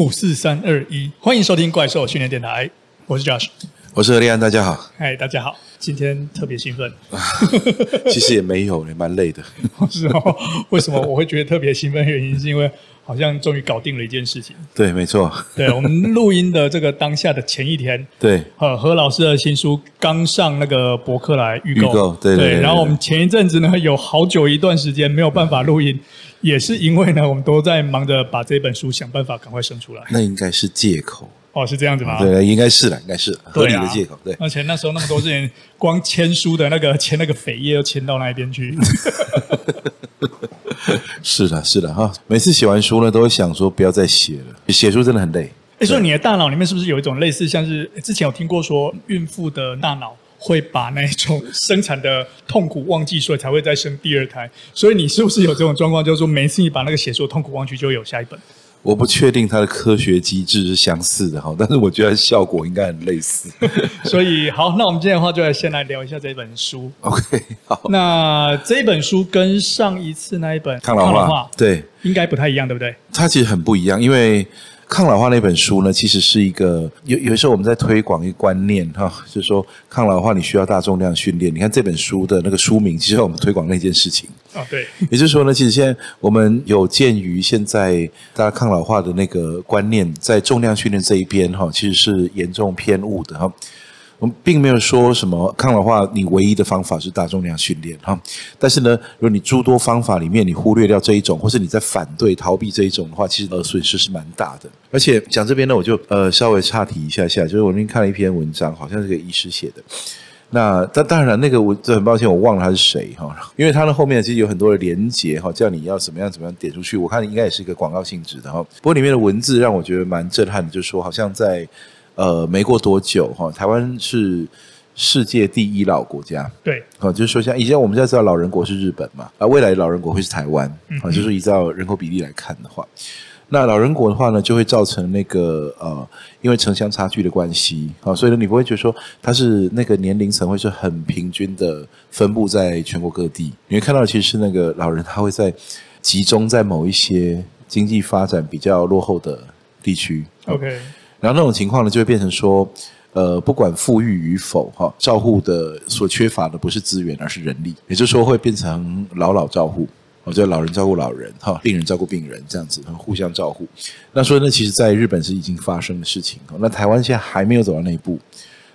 五四三二一，欢迎收听怪兽训练电台，我是 Josh，我是何立安，大家好，嗨，大家好，今天特别兴奋，其实也没有，也蛮累的，是哦，为什么我会觉得特别兴奋？原因是因为。好像终于搞定了一件事情。对，没错。对，我们录音的这个当下的前一天，对，呃，何老师的新书刚上那个博客来预购，预购，对对，对，对，对。然后我们前一阵子呢，有好久一段时间没有办法录音，也是因为呢，我们都在忙着把这本书想办法赶快生出来。那应该是借口。哦，是这样子吗？对，应该是的，应该是合理的借口。对，而且那时候那么多人，光签书的那个签那个扉页又签到那边去。是的，是的哈。每次写完书呢，都会想说不要再写了。写书真的很累。哎，所以你的大脑里面是不是有一种类似，像是之前有听过说，孕妇的大脑会把那种生产的痛苦忘记，所以才会再生第二胎。所以你是不是有这种状况，就是说每次你把那个写书的痛苦忘记，就会有下一本？我不确定它的科学机制是相似的哈，但是我觉得效果应该很类似。所以好，那我们今天的话就来先来聊一下这本书。OK，好。那这本书跟上一次那一本抗老化，对，应该不太一样，对不对？它其实很不一样，因为。抗老化那本书呢，其实是一个有有时候我们在推广一个观念哈，就是说抗老化你需要大重量训练。你看这本书的那个书名，其实我们推广那件事情啊，对。也就是说呢，其实现在我们有鉴于现在大家抗老化的那个观念，在重量训练这一边哈，其实是严重偏误的哈。我们并没有说什么抗老化，你唯一的方法是大重量训练哈。但是呢，如果你诸多方法里面你忽略掉这一种，或是你在反对逃避这一种的话，其实呃损失是蛮大的。而且讲这边呢，我就呃稍微岔题一下下，就是我那天看了一篇文章，好像是个医师写的。那但当然了，那个我这很抱歉，我忘了他是谁哈，因为他的后面其实有很多的连结哈，叫你要怎么样怎么样点出去。我看应该也是一个广告性质的哈。不过里面的文字让我觉得蛮震撼的，就是说好像在。呃，没过多久哈，台湾是世界第一老国家。对，啊，就是说像以前我们现在知道老人国是日本嘛，啊，未来老人国会是台湾，啊，就是依照人口比例来看的话，那老人国的话呢，就会造成那个呃，因为城乡差距的关系，啊，所以呢，你不会觉得说它是那个年龄层会是很平均的分布在全国各地，你会看到其实是那个老人他会在集中在某一些经济发展比较落后的地区。OK。然后那种情况呢，就会变成说，呃，不管富裕与否，哈，照护的所缺乏的不是资源，而是人力。也就是说，会变成老老照护，哦，就老人照顾老人，哈，病人照顾病人，这样子互相照顾。那所以呢，其实在日本是已经发生的事情，那台湾现在还没有走到那一步，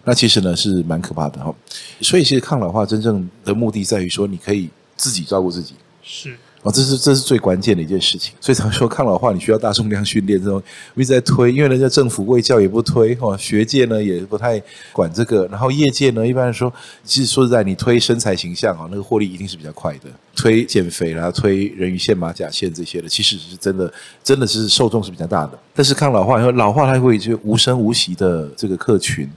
那其实呢是蛮可怕的，哈。所以其实抗老化真正的目的在于说，你可以自己照顾自己，是。哦，这是这是最关键的一件事情，所以常说抗老化你需要大重量训练，这种一直在推，因为人家政府卫教也不推，哦，学界呢也不太管这个，然后业界呢一般来说，其实说实在，你推身材形象啊，那个获利一定是比较快的，推减肥啦，推人鱼线、马甲线这些的，其实是真的，真的是受众是比较大的。但是抗老化以后，老化它会就无声无息的这个客群，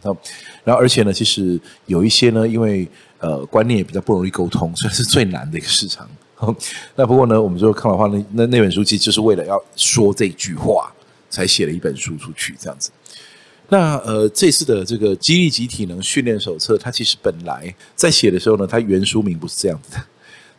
然后而且呢，其实有一些呢，因为呃观念也比较不容易沟通，所以是最难的一个市场。那不过呢，我们说抗老化那那那本书其实就是为了要说这句话，才写了一本书出去这样子。那呃，这次的这个激励及体能训练手册，它其实本来在写的时候呢，它原书名不是这样子的，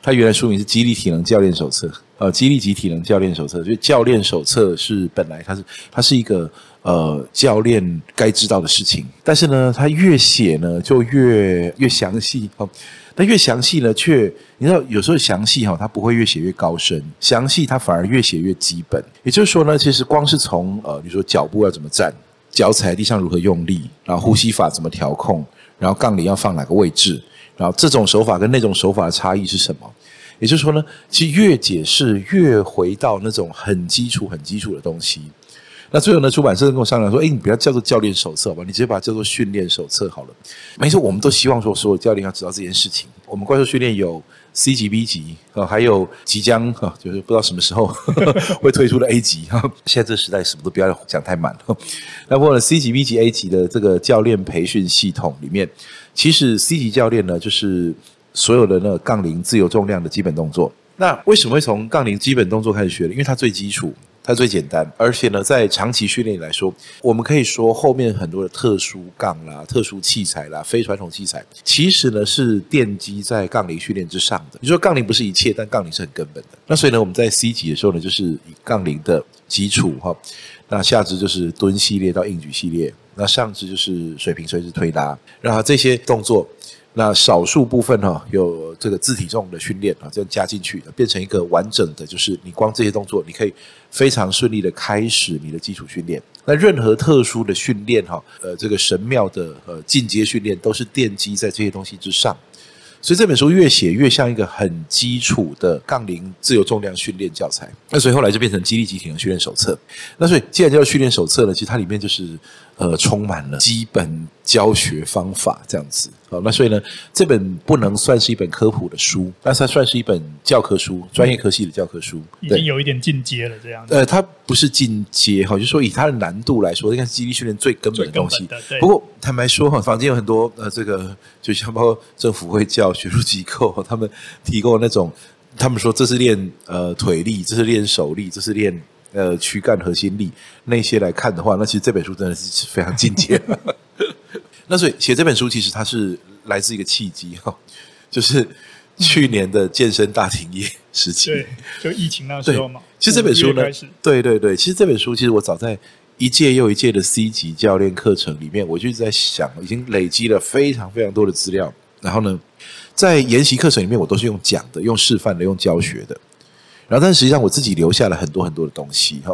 它原来书名是激励体能教练手册，呃，激励及体能教练手册，所以教练手册是本来它是它是一个呃教练该知道的事情，但是呢，它越写呢就越越详细哦。那越详细呢，却你知道有时候详细哈，它不会越写越高深，详细它反而越写越基本。也就是说呢，其实光是从呃，你说脚步要怎么站，脚踩在地上如何用力，然后呼吸法怎么调控，然后杠铃要放哪个位置，然后这种手法跟那种手法的差异是什么？也就是说呢，其实越解释越回到那种很基础、很基础的东西。那最后呢，出版社跟我商量说：“哎，你不要叫做教练手册吧，你直接把它叫做训练手册好了。”没错，我们都希望说，所有教练要知道这件事情。我们怪兽训练有 C 级、B 级啊，还有即将啊，就是不知道什么时候 会推出的 A 级哈。现在这个时代什么都不要讲太满了。那不过呢，C 级、B 级、A 级的这个教练培训系统里面，其实 C 级教练呢，就是所有的那个杠铃自由重量的基本动作。那为什么会从杠铃基本动作开始学呢？因为它最基础。它最简单，而且呢，在长期训练来说，我们可以说后面很多的特殊杠啦、特殊器材啦、非传统器材，其实呢是奠基在杠铃训练之上的。你说杠铃不是一切，但杠铃是很根本的。那所以呢，我们在 C 级的时候呢，就是以杠铃的基础哈，那下肢就是蹲系列到硬举系列，那上肢就是水平垂直推拉，然后这些动作。那少数部分哈，有这个自体重的训练啊，这样加进去，变成一个完整的，就是你光这些动作，你可以非常顺利的开始你的基础训练。那任何特殊的训练哈，呃，这个神庙的呃进阶训练，都是奠基在这些东西之上。所以这本书越写越像一个很基础的杠铃自由重量训练教材。那所以后来就变成肌力级体能训练手册。那所以既然叫训练手册呢，其实它里面就是呃充满了基本教学方法这样子。好，那所以呢，这本不能算是一本科普的书，但是它算是一本教科书，专业科系的教科书。已经有一点进阶了，这样子。呃，它不是进阶哈，就是说以它的难度来说，应该是肌力训练最根本的东西。不过坦白说哈，坊间有很多呃，这个就像包括政府会教学术机构，他们提供那种，他们说这是练呃腿力，这是练手力，这是练呃躯干核心力，那些来看的话，那其实这本书真的是非常进阶。那所以写这本书，其实它是来自一个契机哈，就是去年的健身大停业时期，对，就疫情那时候嘛。其实这本书呢，对对对，其实这本书其实我早在一届又一届的 C 级教练课程里面，我就一直在想，已经累积了非常非常多的资料。然后呢，在研习课程里面，我都是用讲的、用示范的、用教学的。然后，但实际上我自己留下了很多很多的东西哈。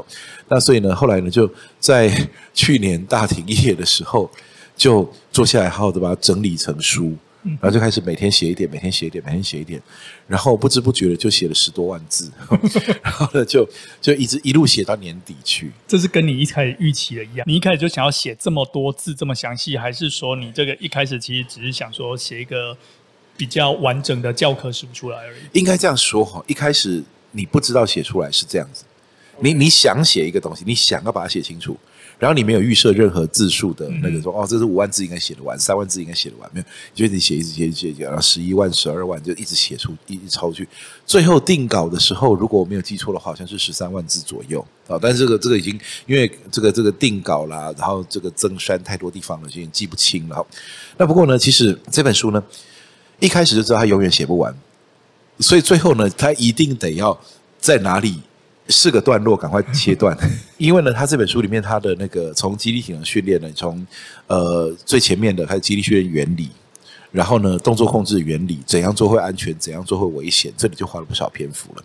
那所以呢，后来呢，就在去年大停业的时候。就坐下来，好好的把它整理成书，然后就开始每天写一点，每天写一点，每天写一点，然后不知不觉的就写了十多万字，然后呢，就就一直一路写到年底去。这是跟你一开始预期的一样，你一开始就想要写这么多字这么详细，还是说你这个一开始其实只是想说写一个比较完整的教科书出来而已？应该这样说哈，一开始你不知道写出来是这样子，你你想写一个东西，你想要把它写清楚。然后你没有预设任何字数的那个说哦，这是五万字应该写得完，三万字应该写得完，没有，就你写一直写一直写，然后十一万、十二万就一直写出，一直抄去。最后定稿的时候，如果我没有记错的话，好像是十三万字左右啊。但是这个这个已经因为这个这个定稿啦，然后这个增删太多地方了，就已经记不清了。那不过呢，其实这本书呢，一开始就知道它永远写不完，所以最后呢，他一定得要在哪里。四个段落，赶快切断，因为呢，他这本书里面，他的那个从肌力体能训练呢，从呃最前面的，他的肌力训练原理，然后呢，动作控制原理，怎样做会安全，怎样做会危险，这里就花了不少篇幅了。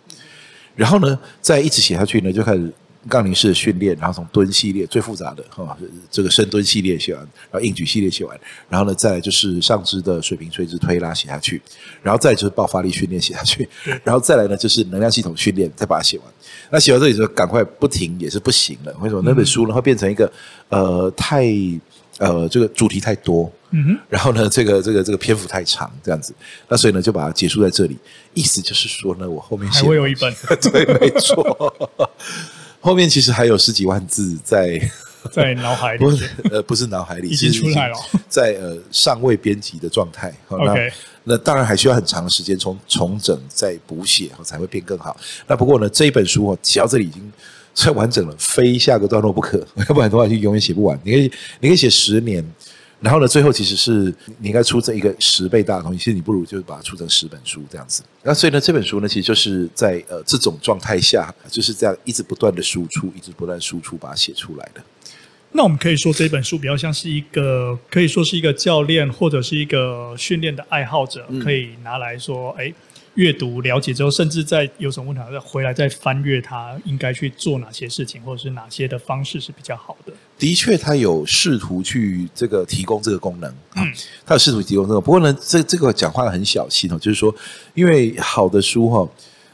然后呢，再一直写下去呢，就开始。杠铃式的训练，然后从蹲系列最复杂的哈，这个深蹲系列写完，然后硬举系列写完，然后呢，再来就是上肢的水平垂直推拉写下去，然后再就是爆发力训练写下去，然后再来呢就是能量系统训练，再把它写完。那写完这里就赶快不停也是不行了，为什么？那本书呢会变成一个呃太呃这个主题太多，嗯哼，然后呢这个这个这个篇幅太长这样子，那所以呢就把它结束在这里。意思就是说呢，我后面写还会有一本，对，没错。后面其实还有十几万字在 在脑海里，不是呃不是脑海里，已经出来了，在呃尚未编辑的状态。OK，那当然还需要很长的时间重重整再补写，才会变更好。那不过呢，这一本书哦，写到这里已经算 完整了，非下个段落不可，要 不然的话就永远写不完。你可以你可以写十年。然后呢，最后其实是你应该出这一个十倍大的东西，其实你不如就是把它出成十本书这样子。那所以呢，这本书呢，其实就是在呃这种状态下，就是这样一直不断的输出，一直不断输出，把它写出来的。那我们可以说这本书比较像是一个，可以说是一个教练或者是一个训练的爱好者可以拿来说，哎。阅读了解之后，甚至在有什么问题，再回来再翻阅它，应该去做哪些事情，或者是哪些的方式是比较好的。的确，他有试图去这个提供这个功能，嗯，他有试图提供这个。不过呢，这这个讲话很小心哦，就是说，因为好的书哈，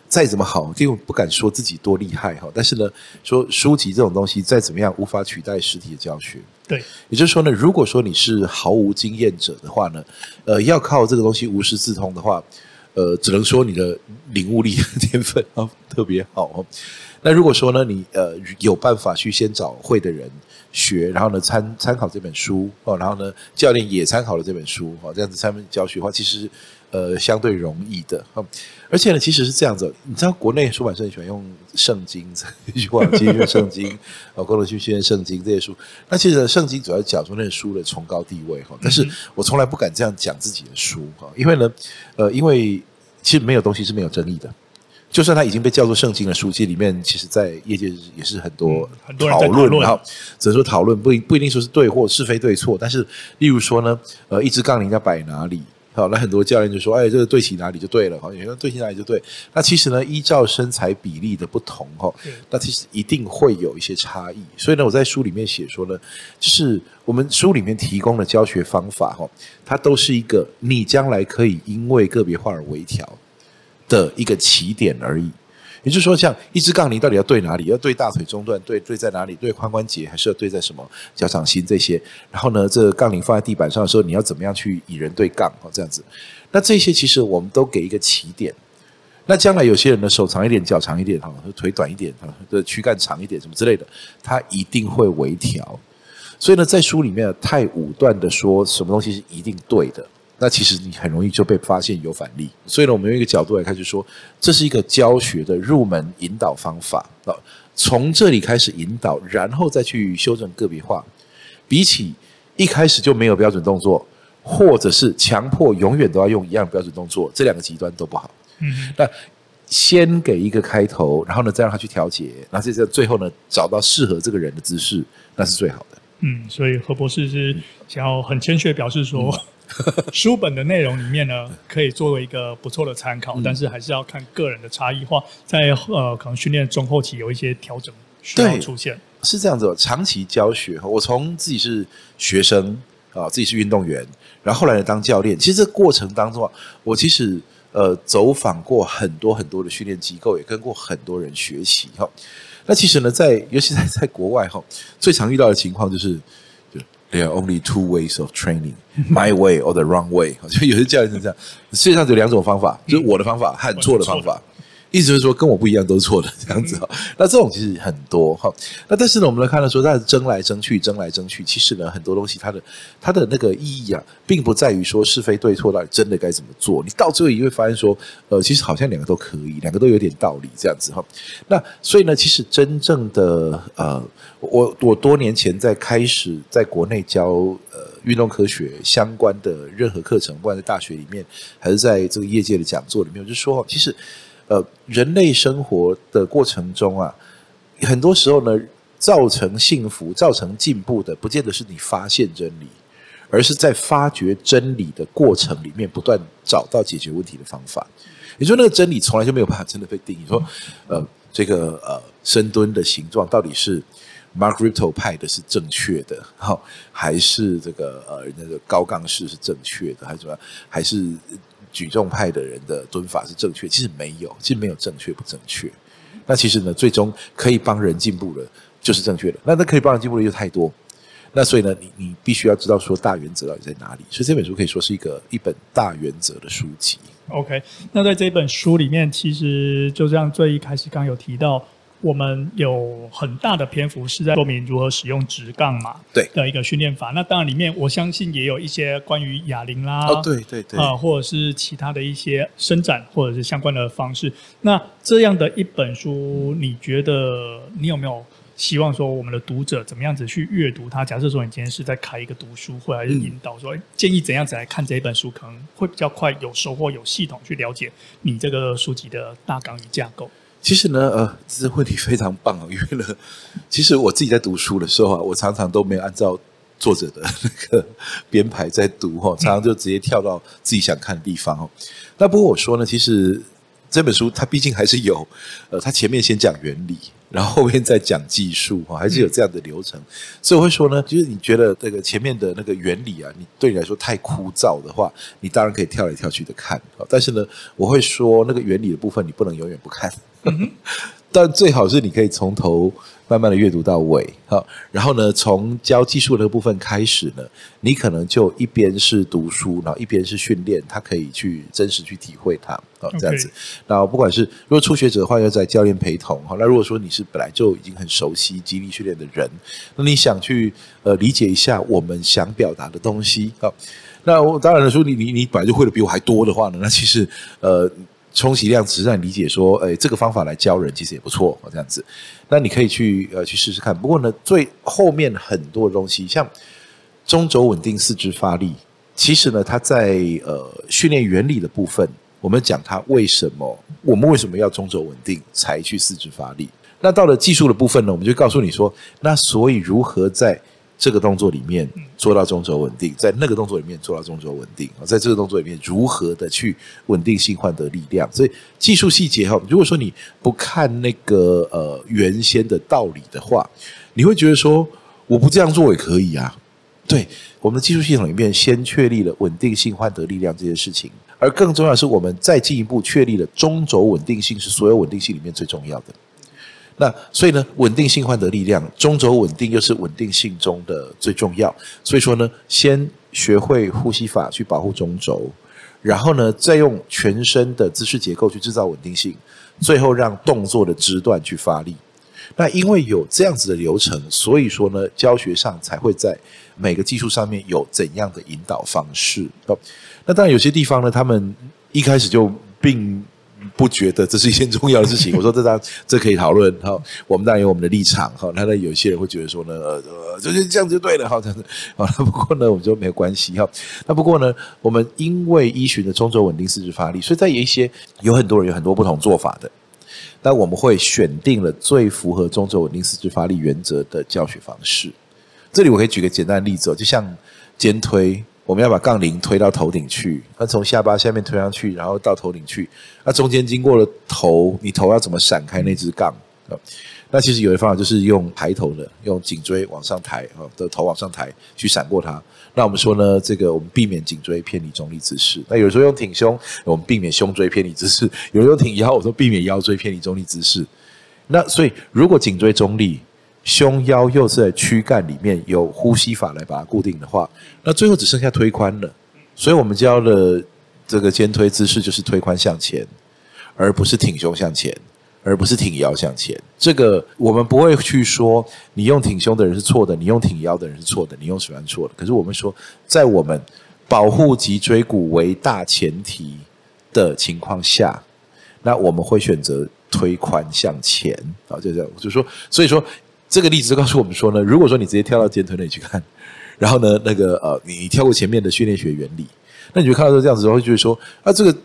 再怎么好，因为不敢说自己多厉害哈，但是呢，说书籍这种东西再怎么样，无法取代实体的教学。对，也就是说呢，如果说你是毫无经验者的话呢，呃，要靠这个东西无师自通的话。呃，只能说你的领悟力天分啊特别好哦。那如果说呢，你呃有办法去先找会的人学，然后呢参参考这本书哦，然后呢教练也参考了这本书哦，这样子三分教学的话，其实呃相对容易的。而且呢，其实是这样子，你知道国内出版社很喜欢用圣经 这句话，其实圣经哦，功能去训练圣经这些书。那其实圣经主要讲说那个书的崇高地位哈，但是我从来不敢这样讲自己的书哈，因为呢，呃，因为其实没有东西是没有争议的。就算它已经被叫做圣经的书籍里面，其实在业界也是很多很多人讨论，然后只能说讨论不不一定说是对或是非对错，但是例如说呢，呃，一支杠铃要摆哪里？好，那很多教练就说：“哎，这个对齐哪里就对了。好，有人对齐哪里就对。那其实呢，依照身材比例的不同，哈，那其实一定会有一些差异。所以呢，我在书里面写说呢，就是我们书里面提供的教学方法，哈，它都是一个你将来可以因为个别化而微调的一个起点而已。”也就是说，像一支杠铃到底要对哪里？要对大腿中段，对对在哪里？对髋关节，还是要对在什么脚掌心这些？然后呢，这个杠铃放在地板上的时候，你要怎么样去以人对杠？哦，这样子。那这些其实我们都给一个起点。那将来有些人的手长一点，脚长一点，哈，腿短一点，哈，的躯干长一点，什么之类的，他一定会微调。所以呢，在书里面太武断的说什么东西是一定对的。那其实你很容易就被发现有反例，所以呢，我们用一个角度来看，就是说这是一个教学的入门引导方法啊，从这里开始引导，然后再去修正个别化，比起一开始就没有标准动作，或者是强迫永远都要用一样标准动作，这两个极端都不好。嗯，那先给一个开头，然后呢，再让他去调节，然后在最后呢，找到适合这个人的姿势，那是最好的。嗯，所以何博士是想要很谦虚的表示说。嗯 书本的内容里面呢，可以作为一个不错的参考，嗯、但是还是要看个人的差异化，在呃可能训练中后期有一些调整需要出现。是这样子，长期教学，我从自己是学生啊，自己是运动员，然后后来呢当教练，其实这过程当中啊，我其实呃走访过很多很多的训练机构，也跟过很多人学习哈。那其实呢，在尤其在在国外哈，最常遇到的情况就是。There are only two ways of training: my way or the wrong way。就有些教练是这样，世界上只有两种方法，就是我的方法和错的方法。意思就是说，跟我不一样都是错的这样子哈。那这种其实很多哈。那但是呢，我们来看到说，它是争来争去，争来争去。其实呢，很多东西它的它的那个意义啊，并不在于说是非对错到底真的该怎么做。你到最后你会发现说，呃，其实好像两个都可以，两个都有点道理这样子哈。那所以呢，其实真正的呃，我我多年前在开始在国内教呃运动科学相关的任何课程，不管在大学里面还是在这个业界的讲座里面，我就说其实。呃，人类生活的过程中啊，很多时候呢，造成幸福、造成进步的，不见得是你发现真理，而是在发掘真理的过程里面，不断找到解决问题的方法。你说那个真理从来就没有办法真的被定义。说，呃，这个呃深蹲的形状到底是 Mark Ripto 派的是正确的，好，还是这个呃人家的高杠式是正确的，还是什么？还是？举重派的人的蹲法是正确，其实没有，其实没有正确不正确。那其实呢，最终可以帮人进步的，就是正确的。那那可以帮人进步的又太多。那所以呢，你你必须要知道说大原则到底在哪里。所以这本书可以说是一个一本大原则的书籍。OK，那在这本书里面，其实就像最一开始刚有提到。我们有很大的篇幅是在说明如何使用直杠嘛，对的一个训练法。那当然里面我相信也有一些关于哑铃啦，哦对对对，啊或者是其他的一些伸展或者是相关的方式。那这样的一本书，你觉得你有没有希望说我们的读者怎么样子去阅读它？假设说你今天是在开一个读书会，还是引导说建议怎样子来看这一本书，可能会比较快有收获、有系统去了解你这个书籍的大纲与架构。其实呢，呃，这个问题非常棒哦，因为呢，其实我自己在读书的时候啊，我常常都没有按照作者的那个编排在读哈，常常就直接跳到自己想看的地方哦。那不过我说呢，其实这本书它毕竟还是有，呃，它前面先讲原理。然后后面再讲技术哈，还是有这样的流程，所以我会说呢，就是你觉得这个前面的那个原理啊，你对你来说太枯燥的话，你当然可以跳来跳去的看，但是呢，我会说那个原理的部分你不能永远不看，但最好是你可以从头。慢慢的阅读到尾，好，然后呢，从教技术的那个部分开始呢，你可能就一边是读书，然后一边是训练，他可以去真实去体会它，好，这样子。然后不管是如果初学者的话，要在教练陪同，好，那如果说你是本来就已经很熟悉肌力训练的人，那你想去呃理解一下我们想表达的东西，好，那我当然了说你你你本来就会的比我还多的话呢，那其实呃。充其量只是让你理解说，诶，这个方法来教人其实也不错，这样子。那你可以去呃去试试看。不过呢，最后面很多东西，像中轴稳定四肢发力，其实呢，它在呃训练原理的部分我们讲它为什么，我们为什么要中轴稳定才去四肢发力？那到了技术的部分呢，我们就告诉你说，那所以如何在这个动作里面做到中轴稳定，在那个动作里面做到中轴稳定啊，在这个动作里面如何的去稳定性换得力量？所以技术细节哈，如果说你不看那个呃原先的道理的话，你会觉得说我不这样做也可以啊。对，我们的技术系统里面先确立了稳定性换得力量这件事情，而更重要的是，我们再进一步确立了中轴稳定性是所有稳定性里面最重要的。那所以呢，稳定性换得力量，中轴稳定又是稳定性中的最重要。所以说呢，先学会呼吸法去保护中轴，然后呢，再用全身的姿势结构去制造稳定性，最后让动作的肢段去发力。那因为有这样子的流程，所以说呢，教学上才会在每个技术上面有怎样的引导方式。那当然有些地方呢，他们一开始就并不觉得这是一件重要的事情。我说这当这可以讨论哈，我们当然有我们的立场哈。那那有些人会觉得说呢，呃，就是这样就对了哈，这样子。好，不过呢，我们就没有关系哈。那不过呢，我们因为依循的中轴稳定四肢发力，所以在有一些有很多人有很多不同做法的。那我们会选定了最符合中轴稳定四肢发力原则的教学方式。这里我可以举个简单的例子哦，就像肩推，我们要把杠铃推到头顶去，那从下巴下面推上去，然后到头顶去，那中间经过了头，你头要怎么闪开那支杠？那其实有一方法就是用抬头的，用颈椎往上抬啊，的头往上抬去闪过它。那我们说呢，这个我们避免颈椎偏离中立姿势。那有时候用挺胸，我们避免胸椎偏离姿势；有时候挺腰，我说避免腰椎偏离中立姿势。那所以，如果颈椎中立，胸腰又是在躯干里面有呼吸法来把它固定的话，那最后只剩下推髋了。所以我们教的这个肩推姿势就是推髋向前，而不是挺胸向前。而不是挺腰向前，这个我们不会去说你用挺胸的人是错的，你用挺腰的人是错的，你用什么错的？可是我们说，在我们保护脊椎骨为大前提的情况下，那我们会选择推髋向前啊，就这样，就说，所以说这个例子告诉我们说呢，如果说你直接跳到肩推那里去看，然后呢，那个呃，你跳过前面的训练学原理，那你就看到说这样子的话，会觉得说啊，这个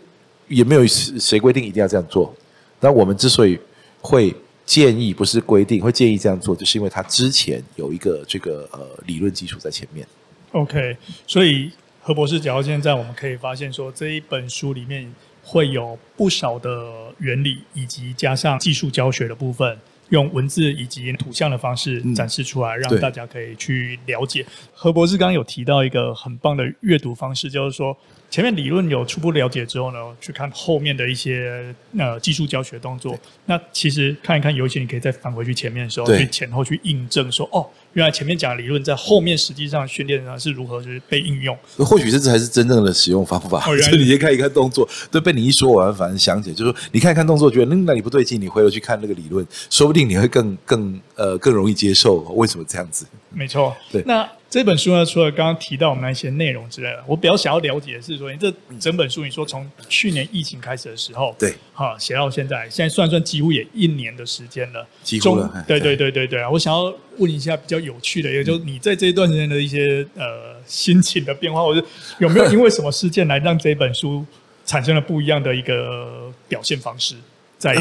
也没有谁规定一定要这样做。那我们之所以会建议，不是规定，会建议这样做，就是因为他之前有一个这个呃理论基础在前面。OK，所以何博士讲到现在，我们可以发现说，这一本书里面会有不少的原理，以及加上技术教学的部分，用文字以及图像的方式展示出来，嗯、让大家可以去了解。何博士刚刚有提到一个很棒的阅读方式，就是说。前面理论有初步了解之后呢，去看后面的一些呃技术教学动作。那其实看一看，有一些你可以再返回去前面的时候，去前后去印证说，哦，原来前面讲的理论在后面实际上训练上是如何就是被应用。或许这才是真正的使用方法。哦、所以你先看一看动作，对，被你一说完，反正详解就是说，你看一看动作，觉得那那里不对劲，你回头去看那个理论，说不定你会更更呃更容易接受为什么这样子。没错，对，那。这本书呢，除了刚刚提到我们那些内容之类的，我比较想要了解的是说，你这整本书，你说从去年疫情开始的时候，对，哈，写到现在，现在算算几乎也一年的时间了，几乎了，对对对对对啊！我想要问一下比较有趣的，也就是你在这一段时间的一些呃心情的变化，或者有没有因为什么事件来让这本书产生了不一样的一个表现方式，在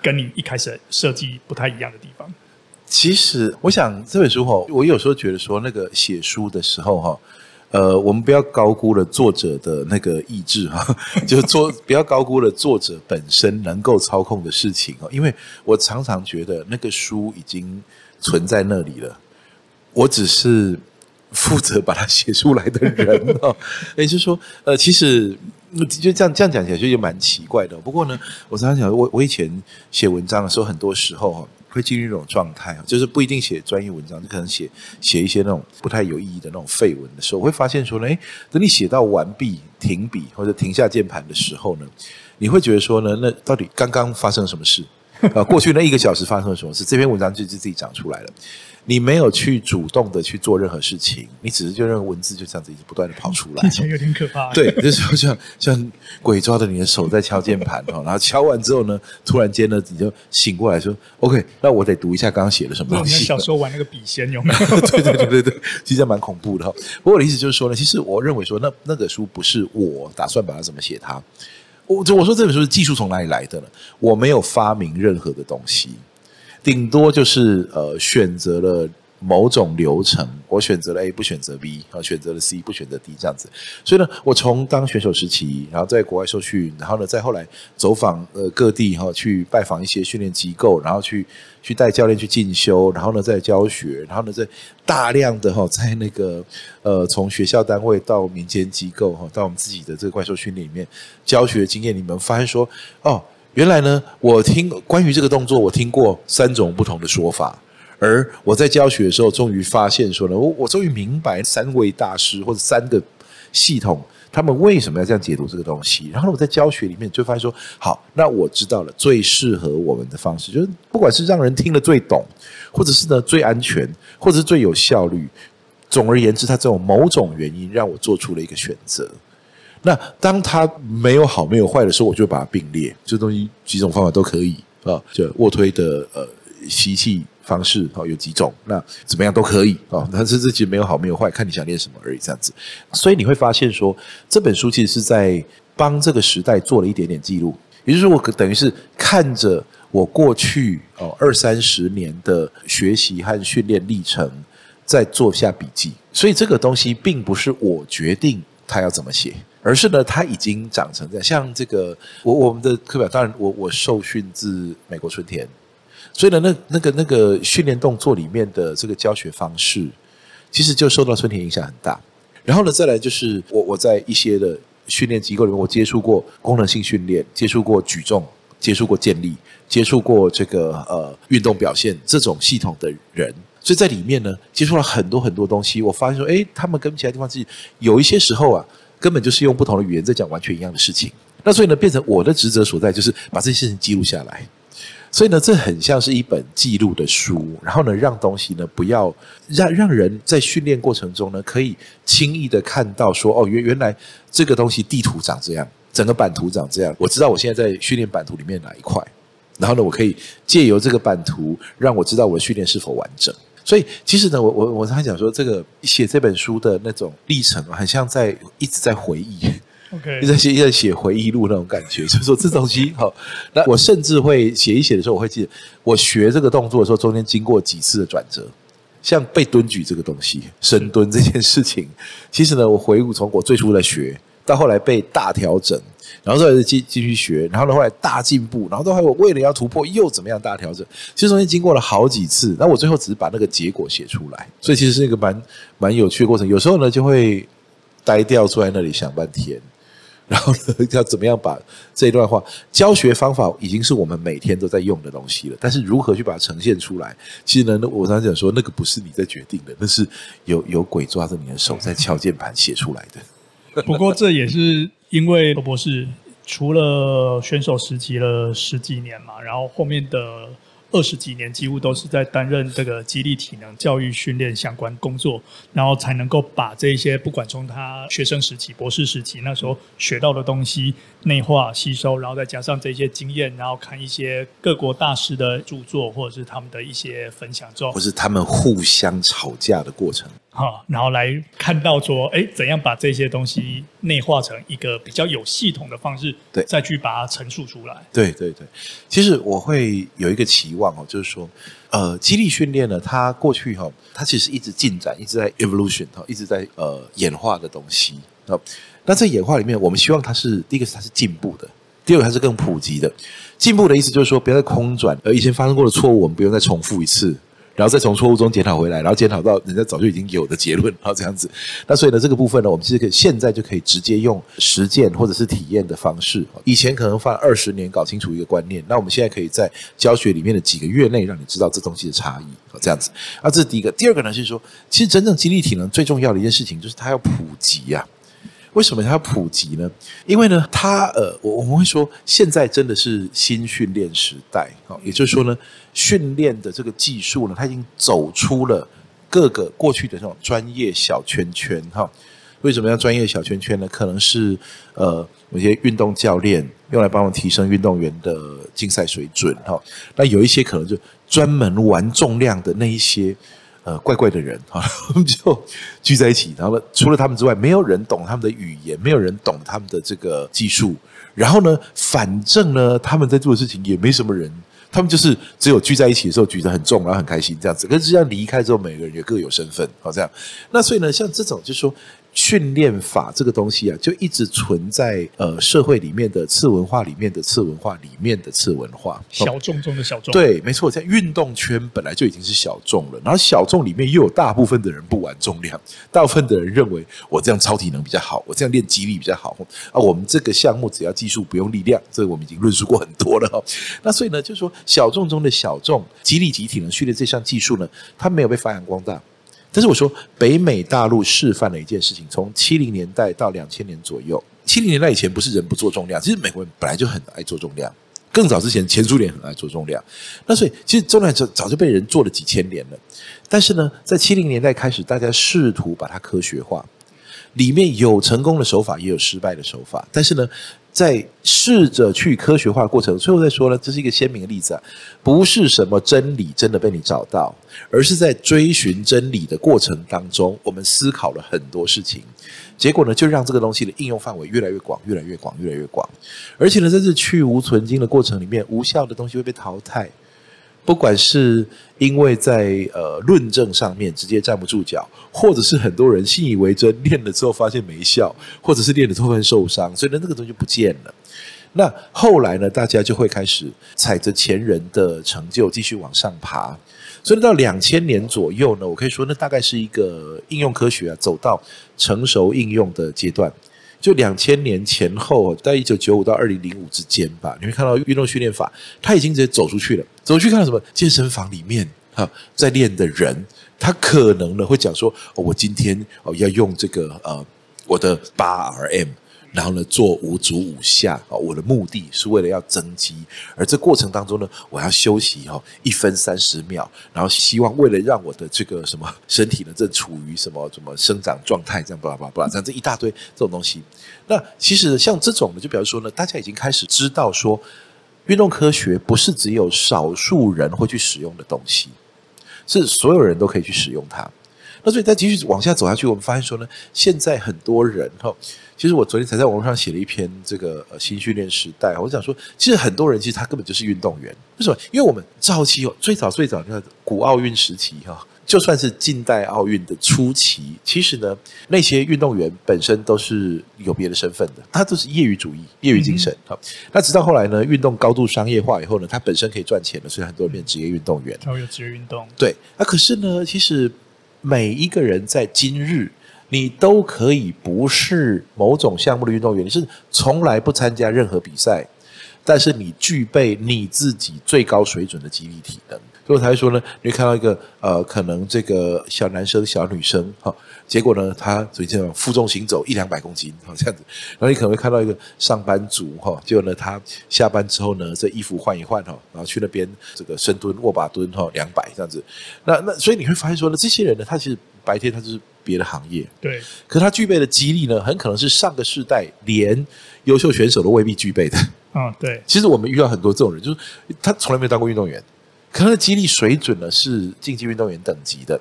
跟你一开始设计不太一样的地方？其实，我想这本书哈，我有时候觉得说，那个写书的时候哈，呃，我们不要高估了作者的那个意志哈，就是做不要高估了作者本身能够操控的事情哦，因为我常常觉得那个书已经存在那里了，我只是负责把它写出来的人哦，也就是说，呃，其实就这样这样讲起来就也蛮奇怪的。不过呢，我常常讲，我我以前写文章的时候，很多时候哈。会进入一种状态，就是不一定写专业文章，就可能写写一些那种不太有意义的那种废文的时候，我会发现说呢，哎，等你写到完毕、停笔或者停下键盘的时候呢，你会觉得说呢，那到底刚刚发生了什么事？啊，过去那一个小时发生了什么事？这篇文章就就自己长出来了。你没有去主动的去做任何事情，你只是就让文字就这样子一直不断的跑出来，以前有点可怕。对，就是像像鬼抓着你的手在敲键盘哦，然后敲完之后呢，突然间呢你就醒过来说：“OK，那我得读一下刚刚写的什么东西。”小时候玩那个笔仙有没有？对对对对对，其实蛮恐怖的哈。不过我的意思就是说呢，其实我认为说那那个书不是我打算把它怎么写它，我我说这本书的技术从哪里来的呢？我没有发明任何的东西，顶多就是呃选择了。某种流程，我选择了 A，不选择 B，啊，选择了 C，不选择 D，这样子。所以呢，我从当选手时期，然后在国外受训，然后呢，再后来走访呃各地哈，去拜访一些训练机构，然后去去带教练去进修，然后呢再教学，然后呢再大量的哈在那个呃从学校单位到民间机构哈，到我们自己的这个怪兽训练里面教学经验，你们发现说哦，原来呢，我听关于这个动作，我听过三种不同的说法。而我在教学的时候，终于发现说呢，我我终于明白三位大师或者三个系统，他们为什么要这样解读这个东西。然后我在教学里面就发现说，好，那我知道了最适合我们的方式，就是不管是让人听得最懂，或者是呢最安全，或者是最有效率。总而言之，它这种某种原因让我做出了一个选择。那当它没有好没有坏的时候，我就把它并列，这东西几种方法都可以啊，就卧推的呃吸气。方式啊，有几种，那怎么样都可以啊。但是这其实没有好没有坏，看你想练什么而已，这样子。所以你会发现说，这本书其实是在帮这个时代做了一点点记录。也就是，我等于是看着我过去哦二三十年的学习和训练历程，在做下笔记。所以这个东西并不是我决定他要怎么写，而是呢，他已经长成这样。像这个，我我们的课表，当然我我受训自美国春田。所以呢，那那个那个训练动作里面的这个教学方式，其实就受到春田影响很大。然后呢，再来就是我我在一些的训练机构里面，我接触过功能性训练，接触过举重，接触过健力，接触过这个呃运动表现这种系统的人。所以在里面呢，接触了很多很多东西。我发现说，哎，他们跟其他地方是有一些时候啊，根本就是用不同的语言在讲完全一样的事情。那所以呢，变成我的职责所在，就是把这些事情记录下来。所以呢，这很像是一本记录的书，然后呢，让东西呢不要让让人在训练过程中呢，可以轻易的看到说，哦，原原来这个东西地图长这样，整个版图长这样，我知道我现在在训练版图里面哪一块，然后呢，我可以借由这个版图，让我知道我的训练是否完整。所以其实呢，我我我常常讲说，这个写这本书的那种历程，很像在一直在回忆。OK，一直在写，一直在写回忆录那种感觉，就是说这东西好。那我甚至会写一写的时候，我会记得我学这个动作的时候，中间经过几次的转折。像被蹲举这个东西，深蹲这件事情，其实呢，我回顾从我最初的学到后来被大调整，然后再继继续学，然后呢后来大进步，然后到后来我为了要突破又怎么样大调整，其实中间经过了好几次。那我最后只是把那个结果写出来，所以其实是一个蛮蛮有趣的过程。有时候呢就会呆掉坐在那里想半天。然后呢，要怎么样把这一段话教学方法已经是我们每天都在用的东西了。但是如何去把它呈现出来，其实呢，我常常讲说，那个不是你在决定的，那是有有鬼抓着你的手在敲键盘写出来的。不过这也是因为罗博士除了选手时期了十几年嘛，然后后面的。二十几年几乎都是在担任这个激励体能教育训练相关工作，然后才能够把这一些不管从他学生时期、博士时期那时候学到的东西内化吸收，然后再加上这些经验，然后看一些各国大师的著作或者是他们的一些分享之后，不是他们互相吵架的过程。好，然后来看到说，哎，怎样把这些东西内化成一个比较有系统的方式，对，再去把它陈述出来。对对对，其实我会有一个期望哦，就是说，呃，激励训练呢，它过去哈，它其实一直进展，一直在 evolution 哈，一直在呃演化的东西。那在演化里面，我们希望它是第一个是它是进步的，第二个它是更普及的。进步的意思就是说，不要再空转，而以前发生过的错误，我们不用再重复一次。然后再从错误中检讨回来，然后检讨到人家早就已经有的结论，然后这样子。那所以呢，这个部分呢，我们其实可以现在就可以直接用实践或者是体验的方式。以前可能花二十年搞清楚一个观念，那我们现在可以在教学里面的几个月内让你知道这东西的差异，这样子。那，这是第一个。第二个呢，是说，其实真正激励体能最重要的一件事情就是它要普及呀。为什么它普及呢？因为呢，它呃，我我们会说，现在真的是新训练时代，好，也就是说呢，训练的这个技术呢，它已经走出了各个过去的这种专业小圈圈，哈。为什么要专业小圈圈呢？可能是呃，有些运动教练用来帮我们提升运动员的竞赛水准，哈。那有一些可能就专门玩重量的那一些。呃，怪怪的人啊，就聚在一起，然后呢，除了他们之外，没有人懂他们的语言，没有人懂他们的这个技术，然后呢，反正呢，他们在做的事情也没什么人，他们就是只有聚在一起的时候举得很重，然后很开心这样子。可是这样离开之后，每个人也各有身份，好这样。那所以呢，像这种就是说。训练法这个东西啊，就一直存在呃社会里面的次文化里面的次文化里面的次文化，小众中的小众。对，没错，在运动圈本来就已经是小众了，然后小众里面又有大部分的人不玩重量，大部分的人认为我这样超体能比较好，我这样练肌力比较好啊。我们这个项目只要技术不用力量，这个我们已经论述过很多了哈。那所以呢，就是说小众中的小众，肌力及体能训练这项技术呢，它没有被发扬光大。但是我说，北美大陆示范了一件事情，从七零年代到两千年左右。七零年代以前不是人不做重量，其实美国人本来就很爱做重量。更早之前，前苏联很爱做重量。那所以，其实重量早早就被人做了几千年了。但是呢，在七零年代开始，大家试图把它科学化，里面有成功的手法，也有失败的手法。但是呢，在试着去科学化过程，最后再说呢，这是一个鲜明的例子啊，不是什么真理真的被你找到，而是在追寻真理的过程当中，我们思考了很多事情，结果呢，就让这个东西的应用范围越来越广，越来越广，越来越广，而且呢，在这去芜存菁的过程里面，无效的东西会被淘汰。不管是因为在呃论证上面直接站不住脚，或者是很多人信以为真，练了之后发现没效，或者是练了之后会受伤，所以呢，那个东西就不见了。那后来呢，大家就会开始踩着前人的成就继续往上爬。所以到两千年左右呢，我可以说那大概是一个应用科学啊走到成熟应用的阶段。就两千年前后，在一九九五到二零零五之间吧，你会看到运动训练法，他已经直接走出去了。走去看到什么？健身房里面哈，在练的人，他可能呢会讲说，哦，我今天哦要用这个呃我的八 RM。然后呢，做五组五下啊，我的目的是为了要增肌，而这过程当中呢，我要休息哦，一分三十秒，然后希望为了让我的这个什么身体呢，正处于什么什么生长状态，这样巴拉巴拉巴拉，这样这一大堆这种东西。那其实像这种呢，就比如说呢，大家已经开始知道说，运动科学不是只有少数人会去使用的东西，是所有人都可以去使用它。那所以再继续往下走下去，我们发现说呢，现在很多人哈。其实我昨天才在网络上写了一篇这个呃新训练时代，我想说，其实很多人其实他根本就是运动员，为什么？因为我们早期哦，最早最早的古奥运时期哈，就算是近代奥运的初期，其实呢，那些运动员本身都是有别的身份的，他都是业余主义、业余精神。好，那直到后来呢，运动高度商业化以后呢，他本身可以赚钱了，所以很多人变职业运动员。才会有职业运动。对，那可是呢，其实每一个人在今日。你都可以不是某种项目的运动员，你是从来不参加任何比赛，但是你具备你自己最高水准的肌力体能。所以我才会说呢，你会看到一个呃，可能这个小男生、小女生哈，结果呢，他所以这样负重行走一两百公斤哈，这样子。然后你可能会看到一个上班族哈，结果呢，他下班之后呢，这衣服换一换哈，然后去那边这个深蹲、握把蹲哈，两百这样子。那那所以你会发现说呢，这些人呢，他其实白天他就是。别的行业，对，可是他具备的激励呢，很可能是上个世代连优秀选手都未必具备的。嗯，对。其实我们遇到很多这种人，就是他从来没有当过运动员，可他的肌力水准呢是竞技运动员等级的，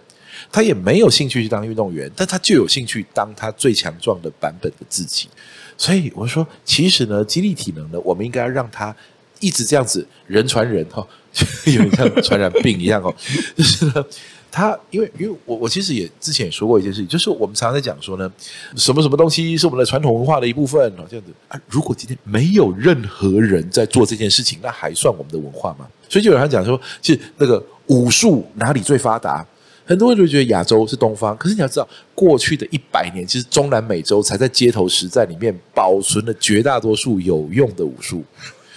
他也没有兴趣去当运动员，但他就有兴趣当他最强壮的版本的自己。所以我说，其实呢，肌力体能呢，我们应该让他一直这样子人传人哈，有点像传染病一样哦，就是呢。他因为因为我我其实也之前也说过一件事情，就是我们常常在讲说呢，什么什么东西是我们的传统文化的一部分哦，这样子啊。如果今天没有任何人在做这件事情，那还算我们的文化吗？所以就有人讲说，其实那个武术哪里最发达？很多人就觉得亚洲是东方，可是你要知道，过去的一百年，其实中南美洲才在街头实战里面保存了绝大多数有用的武术，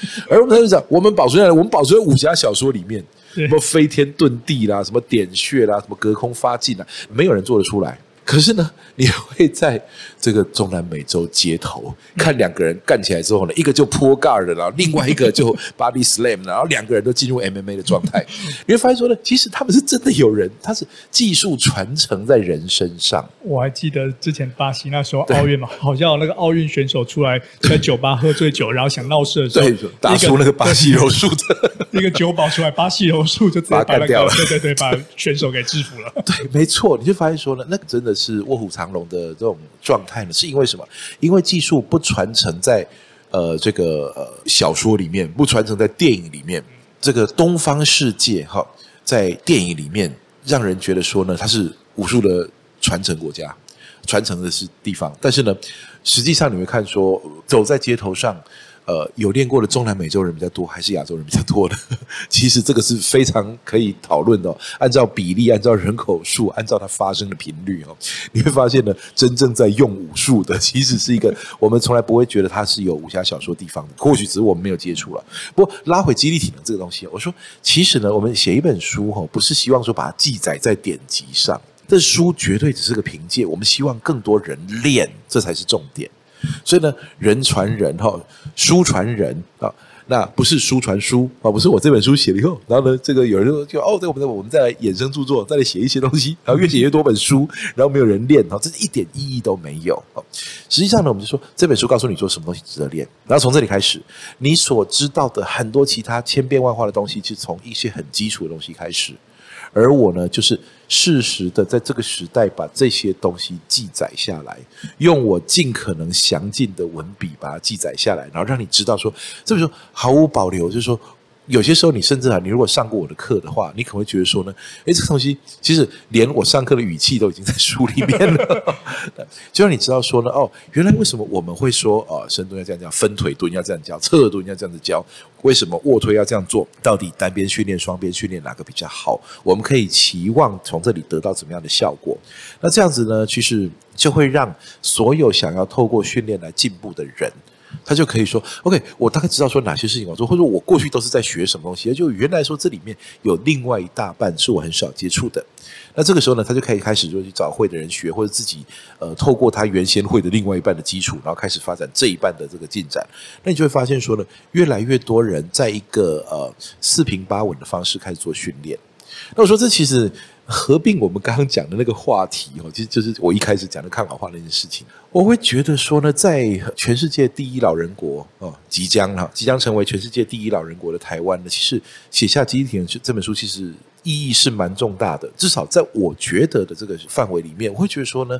而我们就讲，我们保存下来，我们保存在武侠小说里面。什么飞天遁地啦，什么点穴啦，什么隔空发劲啦，没有人做得出来。可是呢，你会在这个中南美洲街头看两个人干起来之后呢，一个就破盖儿的，然后另外一个就 body slam，然后两个人都进入 MMA 的状态。你会发现说呢，其实他们是真的有人，他是技术传承在人身上。我还记得之前巴西那时候奥运嘛，好像有那个奥运选手出来在酒吧喝醉酒，然后想闹事的时候，打出那个巴西柔术的 一个酒保出来，巴西柔术就直接干掉了，对对对，把选手给制服了。对，没错，你就发现说呢，那个真的。是卧虎藏龙的这种状态呢？是因为什么？因为技术不传承在呃这个小说里面，不传承在电影里面。这个东方世界哈，在电影里面让人觉得说呢，它是武术的传承国家，传承的是地方。但是呢，实际上你会看说，走在街头上。呃，有练过的中南美洲人比较多，还是亚洲人比较多的？其实这个是非常可以讨论的。按照比例，按照人口数，按照它发生的频率哦，你会发现呢，真正在用武术的，其实是一个我们从来不会觉得它是有武侠小说地方的。或许只是我们没有接触了。不过拉回激励体能这个东西，我说其实呢，我们写一本书哈，不是希望说把它记载在典籍上，这书绝对只是个凭借。我们希望更多人练，这才是重点。所以呢，人传人哈，书传人啊，那不是书传书啊，不是我这本书写了以后，然后呢，这个有人说就哦，这个我们我们再来衍生著作，再来写一些东西，然后越写越多本书，然后没有人练哈，这一点意义都没有。实际上呢，我们就说这本书告诉你说什么东西值得练，然后从这里开始，你所知道的很多其他千变万化的东西，就从一些很基础的东西开始。而我呢，就是适时的在这个时代把这些东西记载下来，用我尽可能详尽的文笔把它记载下来，然后让你知道说，这么说毫无保留，就是说。有些时候，你甚至啊，你如果上过我的课的话，你可能会觉得说呢，诶，这个东西其实连我上课的语气都已经在书里面了，就让你知道说呢，哦，原来为什么我们会说啊，深蹲要这样讲，分腿蹲要这样教，侧蹲要这样子教，为什么卧推要这样做？到底单边训练、双边训练哪个比较好？我们可以期望从这里得到怎么样的效果？那这样子呢，其实就会让所有想要透过训练来进步的人。他就可以说：“OK，我大概知道说哪些事情我做，或者我过去都是在学什么东西。就原来说这里面有另外一大半是我很少接触的。那这个时候呢，他就可以开始就去找会的人学，或者自己呃透过他原先会的另外一半的基础，然后开始发展这一半的这个进展。那你就会发现说呢，越来越多人在一个呃四平八稳的方式开始做训练。那我说这其实。”合并我们刚刚讲的那个话题哦，其实就是我一开始讲的抗老化那件事情。我会觉得说呢，在全世界第一老人国哦，即将哈，即将成为全世界第一老人国的台湾呢，其实写下集体这本书，其实意义是蛮重大的。至少在我觉得的这个范围里面，我会觉得说呢。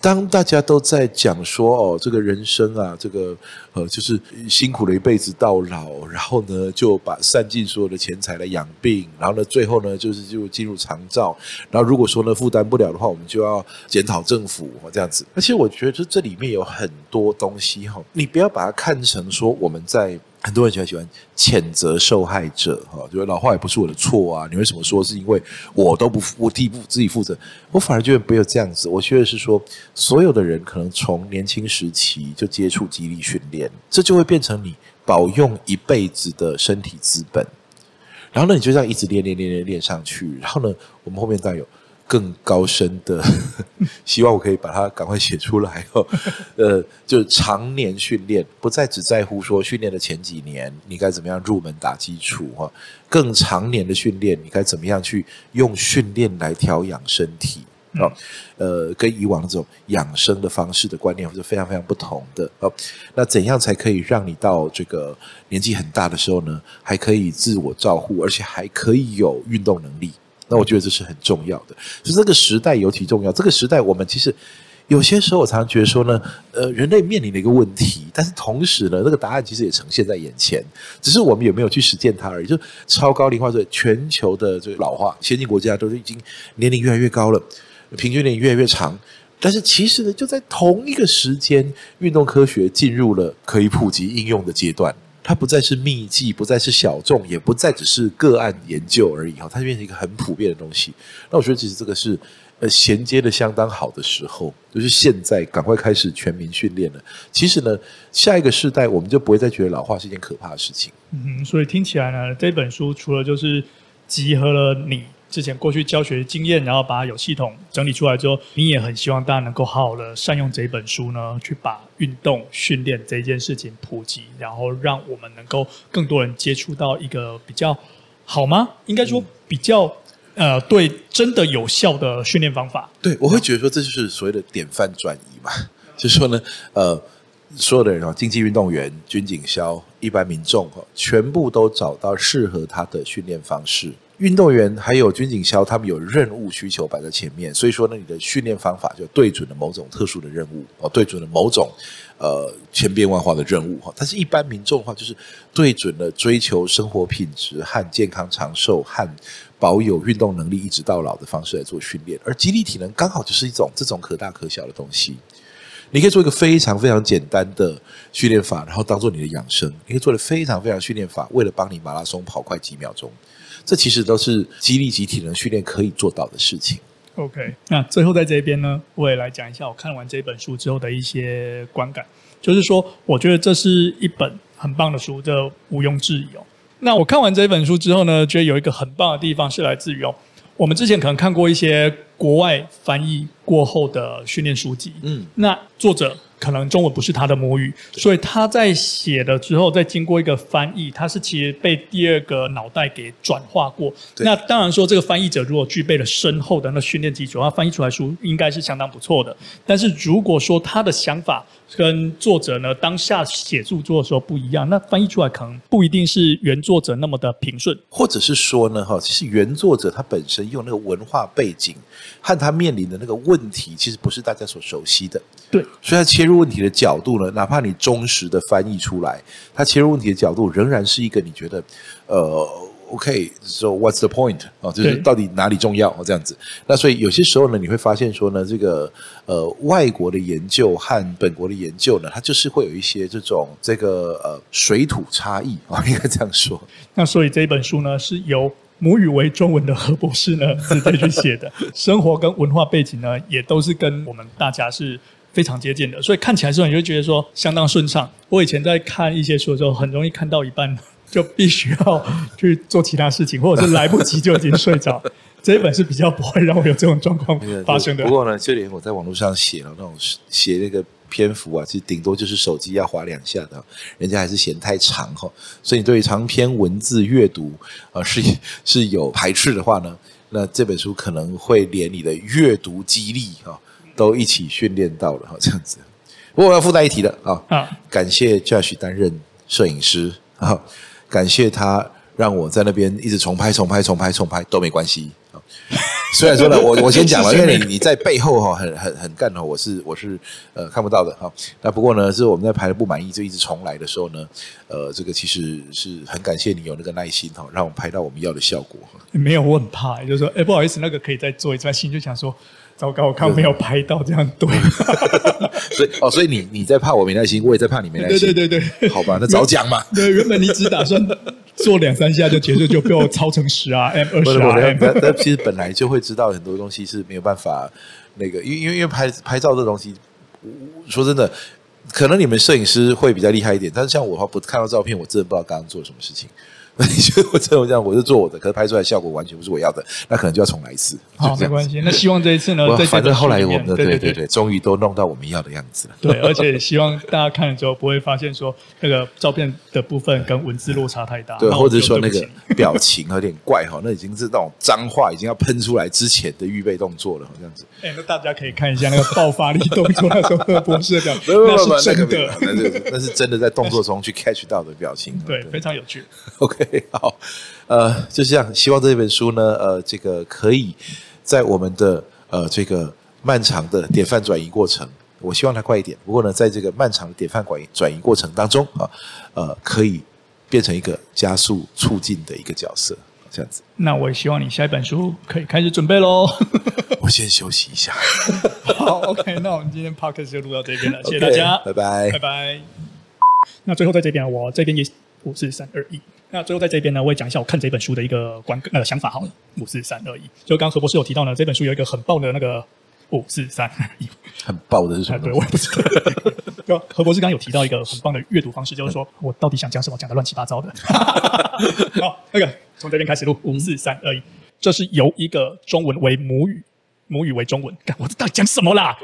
当大家都在讲说哦，这个人生啊，这个呃，就是辛苦了一辈子到老，然后呢，就把散尽所有的钱财来养病，然后呢，最后呢，就是就进入长照，然后如果说呢负担不了的话，我们就要检讨政府这样子。而且我觉得这里面有很多东西哈，你不要把它看成说我们在。很多人喜欢喜欢谴责受害者，哈，就老话也不是我的错啊，你为什么说是因为我都不我替不自己负责？我反而觉得不要这样子，我觉得是说，所有的人可能从年轻时期就接触激励训练，这就会变成你保用一辈子的身体资本。然后呢，你就这样一直练练练练练上去，然后呢，我们后面再有。更高深的，希望我可以把它赶快写出来哦。呃，就是常年训练，不再只在乎说训练的前几年你该怎么样入门打基础哈，更常年的训练，你该怎么样去用训练来调养身体啊？呃，跟以往那种养生的方式的观念是非常非常不同的哦。那怎样才可以让你到这个年纪很大的时候呢，还可以自我照护，而且还可以有运动能力？那我觉得这是很重要的，就这个时代尤其重要。这个时代，我们其实有些时候，我常常觉得说呢，呃，人类面临的一个问题，但是同时呢，那个答案其实也呈现在眼前，只是我们有没有去实践它而已。就超高龄化，这全球的这个老化，先进国家都是已经年龄越来越高了，平均年龄越来越长，但是其实呢，就在同一个时间，运动科学进入了可以普及应用的阶段。它不再是秘技，不再是小众，也不再只是个案研究而已哈，它变成一个很普遍的东西。那我觉得其实这个是呃衔接的相当好的时候，就是现在赶快开始全民训练了。其实呢，下一个世代我们就不会再觉得老化是一件可怕的事情。嗯，所以听起来呢，这本书除了就是集合了你。之前过去教学经验，然后把它有系统整理出来之后，你也很希望大家能够好好的善用这一本书呢，去把运动训练这件事情普及，然后让我们能够更多人接触到一个比较好吗？应该说比较呃，对，真的有效的训练方法。对，我会觉得说这就是所谓的典范转移嘛，就是说呢，呃，所有的人啊，竞技运动员、军警消、一般民众，全部都找到适合他的训练方式。运动员还有军警消，他们有任务需求摆在前面，所以说呢，你的训练方法就对准了某种特殊的任务哦，对准了某种呃千变万化的任务哈。但是，一般民众的话，就是对准了追求生活品质和健康长寿和保有运动能力一直到老的方式来做训练，而肌力体能刚好就是一种这种可大可小的东西。你可以做一个非常非常简单的训练法，然后当做你的养生；你可以做的非常非常训练法，为了帮你马拉松跑快几秒钟。这其实都是激励及体能训练可以做到的事情。OK，那最后在这边呢，我也来讲一下我看完这本书之后的一些观感。就是说，我觉得这是一本很棒的书，这毋庸置疑哦。那我看完这本书之后呢，觉得有一个很棒的地方是来自于哦，我们之前可能看过一些国外翻译过后的训练书籍，嗯，那作者。可能中文不是他的母语，所以他在写了之后，再经过一个翻译，他是其实被第二个脑袋给转化过。那当然说，这个翻译者如果具备了深厚的那训练基础，他翻译出来书应该是相当不错的。但是如果说他的想法跟作者呢当下写著作的时候不一样，那翻译出来可能不一定是原作者那么的平顺，或者是说呢，哈，其实原作者他本身用那个文化背景和他面临的那个问题，其实不是大家所熟悉的。对，所以他切入问题的角度呢，哪怕你忠实的翻译出来，他切入问题的角度仍然是一个你觉得，呃，OK，so what's the point 啊？就是到底哪里重要这样子。那所以有些时候呢，你会发现说呢，这个呃，外国的研究和本国的研究呢，它就是会有一些这种这个呃水土差异啊，应该这样说。那所以这一本书呢，是由母语为中文的何博士呢自己去写的，生活跟文化背景呢，也都是跟我们大家是。非常接近的，所以看起来之后你就觉得说相当顺畅。我以前在看一些书的时候，很容易看到一半就必须要去做其他事情，或者是来不及就已经睡着。这一本是比较不会让我有这种状况发生的。不过呢，就连我在网络上写了那种写那个篇幅啊，其实顶多就是手机要划两下的，人家还是嫌太长哈。所以你对于长篇文字阅读啊是是有排斥的话呢，那这本书可能会连你的阅读肌力哈。都一起训练到了哈，这样子。不过我要附带一提的啊，啊，感谢 Josh 担任摄影师啊，感谢他让我在那边一直重拍、重拍、重拍、重拍都没关系啊。虽然说呢，我我先讲了，因为你你在背后哈很很很干哈，我是我是呃看不到的哈。那不过呢，是我们在拍的不满意就一直重来的时候呢，呃，这个其实是很感谢你有那个耐心哈，让我们拍到我们要的效果。没有，我很怕，就是说，哎，不好意思，那个可以再做一次，心就想说。糟糕，我看没有拍到这样对，所以哦，所以你你在怕我没耐心，我也在怕你没耐心，对对对对，好吧，那早讲嘛。对，原本你只打算做两三下就结束，就被我超成十啊 M 二十 RM。但但其实本来就会知道很多东西是没有办法那个，因为因为因为拍拍照这东西，说真的，可能你们摄影师会比较厉害一点，但是像我的话，不看到照片，我真的不知道刚刚做什么事情。你觉得我这种这样，我就做我的，可是拍出来效果完全不是我要的，那可能就要重来一次。好，没关系。那希望这一次呢，反正后来我们的对对对对，终于都弄到我们要的样子了。对，而且希望大家看了之后不会发现说那个照片的部分跟文字落差太大，对，或者说那个表情有点怪哈，那已经是那种脏话已经要喷出来之前的预备动作了，这样子。哎，那大家可以看一下那个爆发力动作，那时候何博士的表情，那是真的，那是那是真的在动作中去 catch 到的表情，对，非常有趣。OK，好。呃，就是这样。希望这本书呢，呃，这个可以在我们的呃这个漫长的典范转移过程，我希望它快一点。不过呢，在这个漫长的典范转移转移过程当中啊，呃，可以变成一个加速促进的一个角色，这样子。那我也希望你下一本书可以开始准备喽。我先休息一下。好，OK，那我们今天 Podcast 就录到这边了，谢谢大家，拜拜，拜拜。那最后在这边，我这边也五四三二一。那最后在这边呢，我也讲一下我看这本书的一个观呃想法好了。五四三二一，就刚刚何博士有提到呢，这本书有一个很棒的那个五四三二一，很棒的是什么？对，我也不知道。就何博士刚刚有提到一个很棒的阅读方式，就是说我到底想讲什么，讲的乱七八糟的。好，那个从这边开始录，五四三二一，这是由一个中文为母语，母语为中文，干我到底讲什么啦？